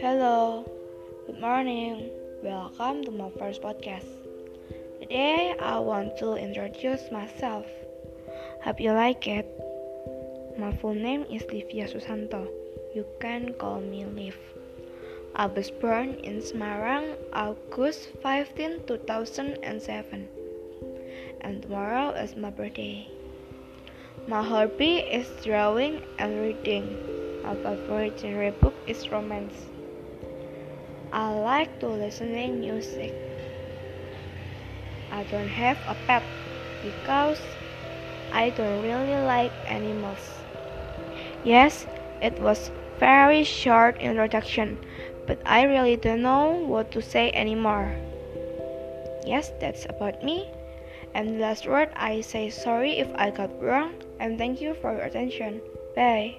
Hello, good morning. Welcome to my first podcast. Today I want to introduce myself. Hope you like it. My full name is Livia Susanto. You can call me Liv. I was born in Semarang, August 15, 2007. And tomorrow is my birthday. My hobby is drawing and reading. My favorite genre book is romance. I like to listening music. I don't have a pet because I don't really like animals. Yes, it was very short introduction, but I really don't know what to say anymore. Yes, that's about me. And last word I say sorry if I got wrong and thank you for your attention. Bye.